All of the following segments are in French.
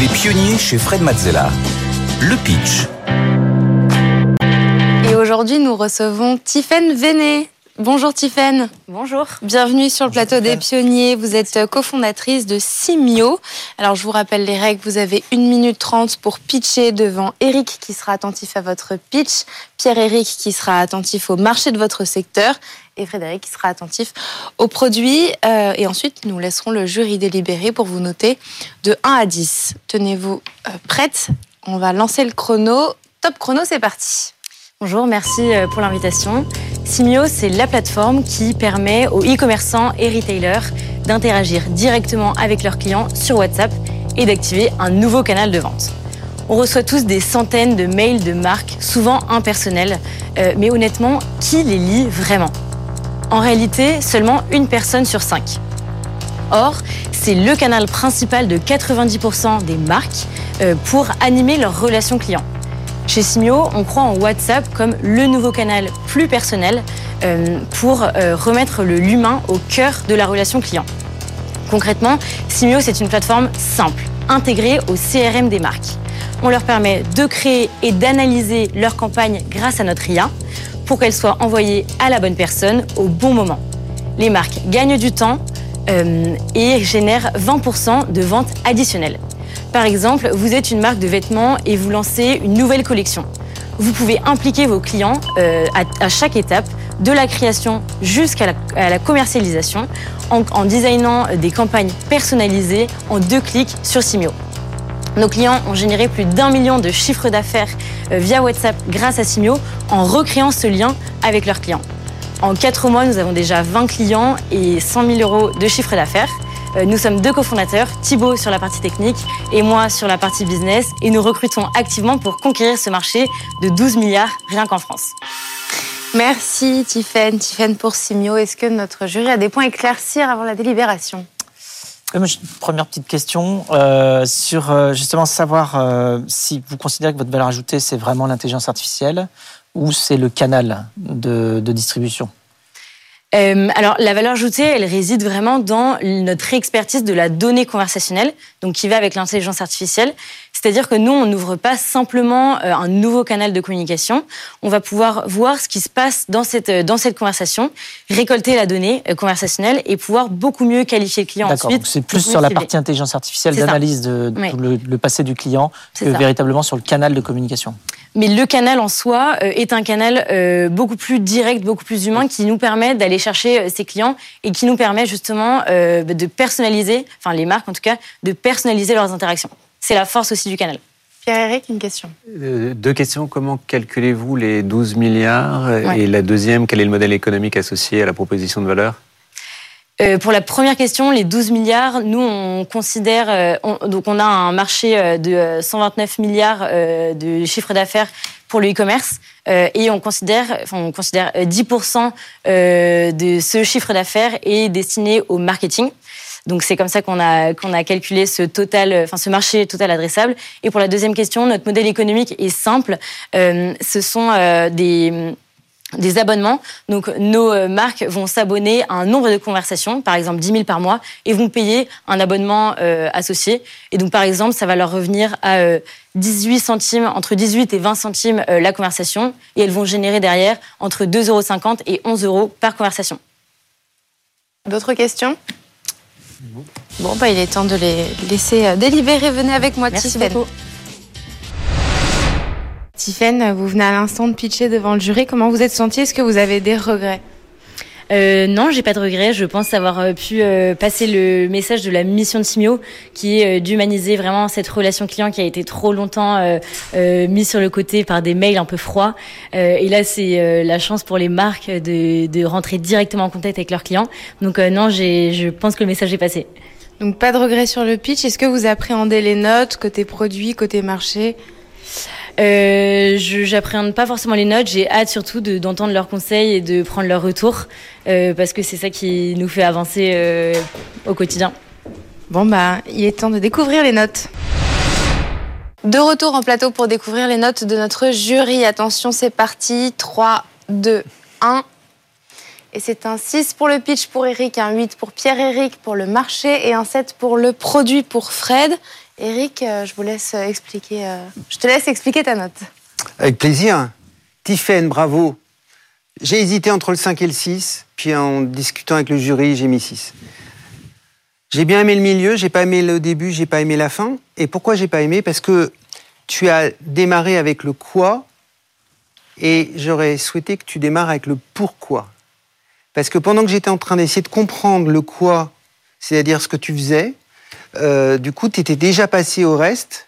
Les pionniers chez Fred Mazzella. Le pitch. Et aujourd'hui, nous recevons Tiffaine Véné. Bonjour Tiffaine. Bonjour. Bienvenue sur le plateau des pionniers. Vous êtes cofondatrice de Simio. Alors je vous rappelle les règles. Vous avez 1 minute 30 pour pitcher devant Eric qui sera attentif à votre pitch, Pierre-Éric qui sera attentif au marché de votre secteur et Frédéric qui sera attentif aux produits. Euh, et ensuite, nous laisserons le jury délibérer pour vous noter de 1 à 10. Tenez-vous euh, prête On va lancer le chrono. Top chrono, c'est parti. Bonjour, merci euh, pour l'invitation. Simio, c'est la plateforme qui permet aux e-commerçants et retailers d'interagir directement avec leurs clients sur WhatsApp et d'activer un nouveau canal de vente. On reçoit tous des centaines de mails de marques, souvent impersonnels, euh, mais honnêtement, qui les lit vraiment? En réalité, seulement une personne sur cinq. Or, c'est le canal principal de 90% des marques euh, pour animer leurs relations clients. Chez Simio, on croit en WhatsApp comme le nouveau canal plus personnel euh, pour euh, remettre l'humain au cœur de la relation client. Concrètement, Simio, c'est une plateforme simple, intégrée au CRM des marques. On leur permet de créer et d'analyser leur campagne grâce à notre IA pour qu'elle soit envoyée à la bonne personne au bon moment. Les marques gagnent du temps euh, et génèrent 20% de ventes additionnelles. Par exemple, vous êtes une marque de vêtements et vous lancez une nouvelle collection. Vous pouvez impliquer vos clients euh, à, chaque étape, de la création jusqu'à la, commercialisation, en, designant des campagnes personnalisées en deux clics sur Simio. Nos clients ont généré plus d'un million de chiffres d'affaires euh, via WhatsApp grâce à Simio en recréant ce lien avec leurs clients. En quatre mois, nous avons déjà 20 clients et 100 000 euros de chiffre d'affaires. Euh, nous sommes deux cofondateurs, Thibaut sur la partie technique et moi sur la partie business, et nous recrutons activement pour conquérir ce marché de 12 milliards rien qu'en France. Merci Tiffaine, Tiffaine pour Simio. Est-ce que notre jury a des points à éclaircir avant la délibération? Une première petite question euh, sur euh, justement savoir si vous considérez que votre valeur ajoutée c'est vraiment l'intelligence artificielle ou c'est le canal de distribution? Euh, alors, la valeur ajoutée, elle réside vraiment dans notre expertise de la donnée conversationnelle, donc qui va avec l'intelligence artificielle. C'est-à-dire que nous, on n'ouvre pas simplement euh, un nouveau canal de communication. On va pouvoir voir ce qui se passe dans cette, euh, dans cette conversation, récolter la donnée conversationnelle et pouvoir beaucoup mieux qualifier le client ensuite. C'est plus sur la partie intelligence artificielle d'analyse de, le, passé du client que véritablement sur le canal de communication. Mais le canal en soi est un canal beaucoup plus direct, beaucoup plus humain, qui nous permet d'aller chercher ses clients et qui nous permet justement de personnaliser, enfin les marques en tout cas, de personnaliser leurs interactions c'est la force aussi du canal. Pierre-Éric, une question. Euh, deux questions. Comment calculez-vous les 12 milliards Et la deuxième, quel est le modèle économique associé à la proposition de valeur? Euh, pour la première question, les 12 milliards, nous on considère, euh, donc on a un marché de 129 milliards de chiffre d'affaires pour le e-commerce et on considère, enfin, on considère 10% de ce chiffre d'affaires est destiné au marketing. Donc c'est comme ça qu'on a a calculé ce total, ce marché total adressable. Et pour la deuxième question, notre modèle économique est simple. Euh, ce sont euh, des abonnements. Donc, nos euh, marques vont s'abonner à un nombre de conversations, par exemple 10 000 par mois, et vont payer un abonnement associé. Et donc, par exemple, ça va leur revenir à 18 centimes, entre 18 et 20 centimes la conversation, et elles vont générer derrière entre 2,50 euros et 11 euros par conversation. D'autres questions? Bon, bah, il est temps de les laisser euh, délibérer. Venez avec moi, Merci beaucoup. Tiffaine, vous venez à l'instant de pitcher devant le jury. Comment vous êtes senti Est-ce que vous avez des regrets? Euh, non, j'ai pas de regrets. Je pense avoir euh, pu euh, passer le message de la mission de Simio, qui est d'humaniser vraiment cette relation client qui a été trop longtemps mise sur le côté par des mails un peu froids. et là, c'est la chance pour les marques de, de, rentrer directement en contact avec leurs clients. Donc non, je pense que le message est passé. Donc pas de regrets sur le pitch. Est-ce que vous appréhendez les notes côté produit, côté marché? Euh, je j'appréhende pas forcément les notes. J'ai hâte surtout d'entendre leurs conseils et de prendre leur retour euh, parce que c'est ça qui nous fait avancer euh, au quotidien. Bon bah, il est temps de découvrir les notes. De retour en plateau pour découvrir les notes de notre jury. Attention, c'est parti. 3, 2, 1. Et c'est un 6 pour le pitch pour Eric, un 8 pour Pierre-Éric pour le marché et un 7 pour le produit pour Fred. Eric, euh, je vous laisse expliquer. euh, Je te laisse expliquer ta note. Avec plaisir. Tiffaine, bravo. J'ai hésité entre le 5 et le 6, puis en discutant avec le jury, j'ai mis 6. J'ai bien aimé le milieu, j'ai pas aimé le début, j'ai pas aimé la fin. Et pourquoi j'ai pas aimé? Parce que tu as démarré avec le quoi, et j'aurais souhaité que tu démarres avec le pourquoi. Parce que pendant que j'étais en train d'essayer de comprendre le quoi, c'est-à-dire ce que tu faisais, euh, du coup, tu étais déjà passé au reste,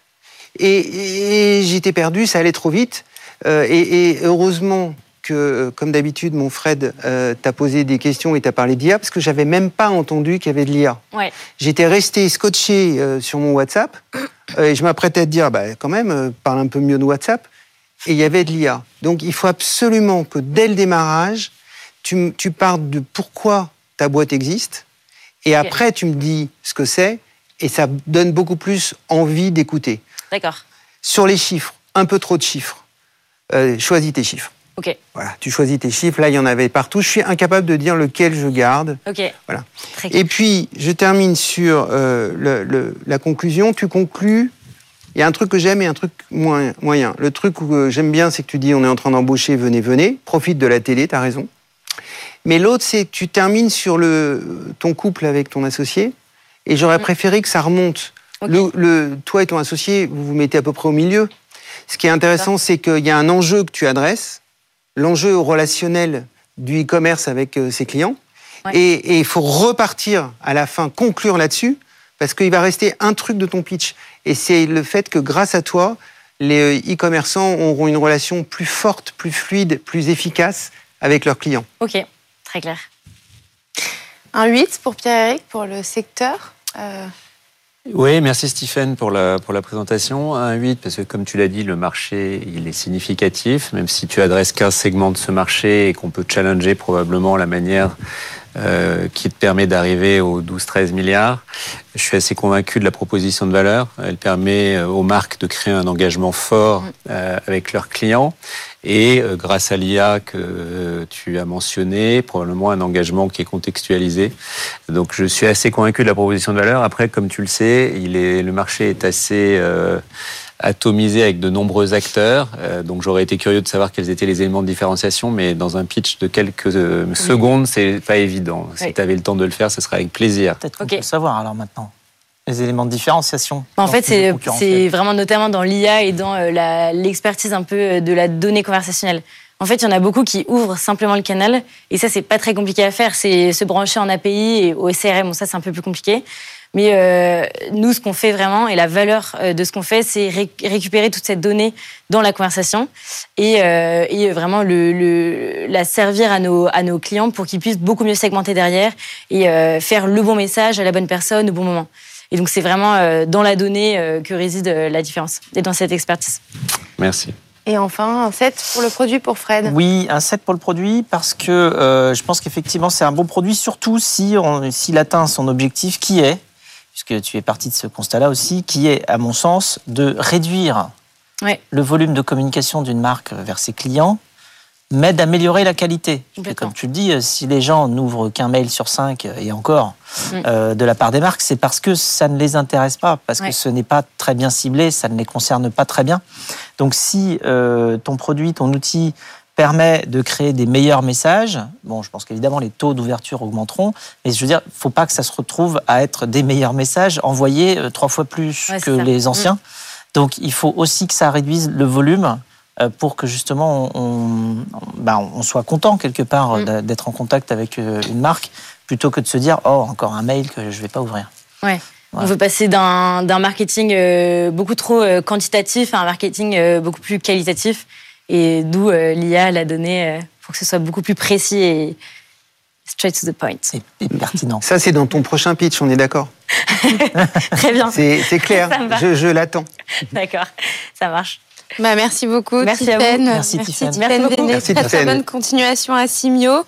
et, et j'étais perdu, ça allait trop vite. Euh, et, et heureusement que, comme d'habitude, mon Fred euh, t'a posé des questions et t'a parlé d'IA, parce que j'avais même pas entendu qu'il y avait de l'IA. Ouais. J'étais resté scotché euh, sur mon WhatsApp, et je m'apprêtais à te dire, bah, quand même, parle un peu mieux de WhatsApp, et il y avait de l'IA. Donc il faut absolument que dès le démarrage, tu, tu partes de pourquoi ta boîte existe, et après tu me dis ce que c'est, et ça donne beaucoup plus envie d'écouter. D'accord. Sur les chiffres, un peu trop de chiffres. Euh, choisis tes chiffres. Ok. Voilà, tu choisis tes chiffres. Là, il y en avait partout. Je suis incapable de dire lequel je garde. Ok. Voilà. Très. Et puis, je termine sur euh, le- le- la conclusion. Tu conclus. Il y a un truc que j'aime et un truc moyen. Le truc où euh, j'aime bien, c'est que tu dis on est en train d'embaucher, venez, venez. Profite de la télé, tu as raison. Mais l'autre, c'est que tu termines sur le, ton couple avec ton associé. Et j'aurais préféré que ça remonte. Ok. Le, le- toi et ton associé, vous vous mettez à peu près au milieu. Ce qui est intéressant, c'est qu'il y a un enjeu que tu adresses, l'enjeu relationnel du e-commerce avec euh, ses clients. Ouais. Et et il faut repartir à la fin, conclure là-dessus, parce qu'il va rester un truc de ton pitch. Et c'est le fait que grâce à toi, les euh, e-commerçants auront une relation plus forte, plus fluide, plus efficace avec leurs clients. Ok. Très clair. Un 8 pour Pierre-Éric pour le secteur? Euh, Oui, merci Stephen pour la, pour la présentation. Un 8, parce que comme tu l'as dit, le marché, il est significatif, même si tu adresses qu'un segment de ce marché et qu'on peut challenger probablement la manière euh, qui te permet d'arriver aux 12-13 milliards. Je suis assez convaincu de la proposition de valeur. Elle permet euh, aux marques de créer un engagement fort euh, avec leurs clients et euh, grâce à l'IA que euh, tu as mentionné, probablement un engagement qui est contextualisé. Donc je suis assez convaincu de la proposition de valeur. Après, comme tu le sais, il est, le marché est assez euh, atomisé avec de nombreux acteurs. Euh, donc j'aurais été curieux de savoir quels étaient les éléments de différenciation, mais dans un pitch de quelques euh, secondes, c'est pas évident. Si tu avais le temps de le faire, ce serait avec plaisir. Peut-être qu'on Ok. peut savoir alors maintenant. Les éléments de différenciation. En dans fait, c'est vraiment notamment dans l'IA et dans euh, l'expertise un peu de la donnée conversationnelle. En fait, il y en a beaucoup qui ouvrent simplement le canal et ça, c'est pas très compliqué à faire. C'est se brancher en API et au SRM. Bon, ça, c'est un peu plus compliqué. Mais euh, nous, ce qu'on fait vraiment et la valeur euh, de ce qu'on fait, c'est ré- récupérer toute cette donnée dans la conversation et, euh, et vraiment le, le- la servir à nos, à nos clients pour qu'ils puissent beaucoup mieux segmenter derrière et euh, faire le bon message à la bonne personne au bon moment. Et donc, c'est vraiment euh, dans la donnée euh, que réside euh, la différence et dans cette expertise. Merci. et enfin, un 7 pour le produit pour Fred. Oui, un 7 pour le produit parce que euh, je pense qu'effectivement c'est un bon produit, surtout si on- s'il atteint son objectif qui est, puisque tu es parti de ce constat-là aussi, qui est, à mon sens, de réduire Ouais. le volume de communication d'une marque vers ses clients, mais d'améliorer la qualité. Et comme tu le dis, euh, si les gens n'ouvrent qu'un mail sur cinq, euh, et encore, Mm. euh, de la part des marques, c'est parce que ça ne les intéresse pas, parce Ouais. que ce n'est pas très bien ciblé, ça ne les concerne pas très bien. Donc si euh, ton produit, ton outil permet de créer des meilleurs messages, bon, je pense qu'évidemment les taux d'ouverture augmenteront, mais je veux dire, faut pas que ça se retrouve à être des meilleurs messages envoyés euh, trois fois plus Ouais, que les anciens. Donc il faut aussi que ça réduise le volume euh, pour que justement on, on, bah, on soit content quelque part Mm. d'être en contact avec euh, une marque plutôt que de se dire oh encore un mail que je vais pas ouvrir. Ouais. Ouais. On veut passer d'un marketing beaucoup trop quantitatif à un marketing beaucoup plus qualitatif. Et d'où euh, l'IA, la donnée, euh, pour que ce soit beaucoup plus précis et straight to the point. C'est pertinent. Ça, c'est dans ton prochain pitch, on est d'accord Très bien. C'est c'est clair, je, je l'attends. D'accord. Ça marche. Bah, merci beaucoup, Merci à vous. Tiffaine. Merci, Tiffaine. Merci beaucoup. Véné. Merci, très, très Tiffaine. bonne continuation à Simio.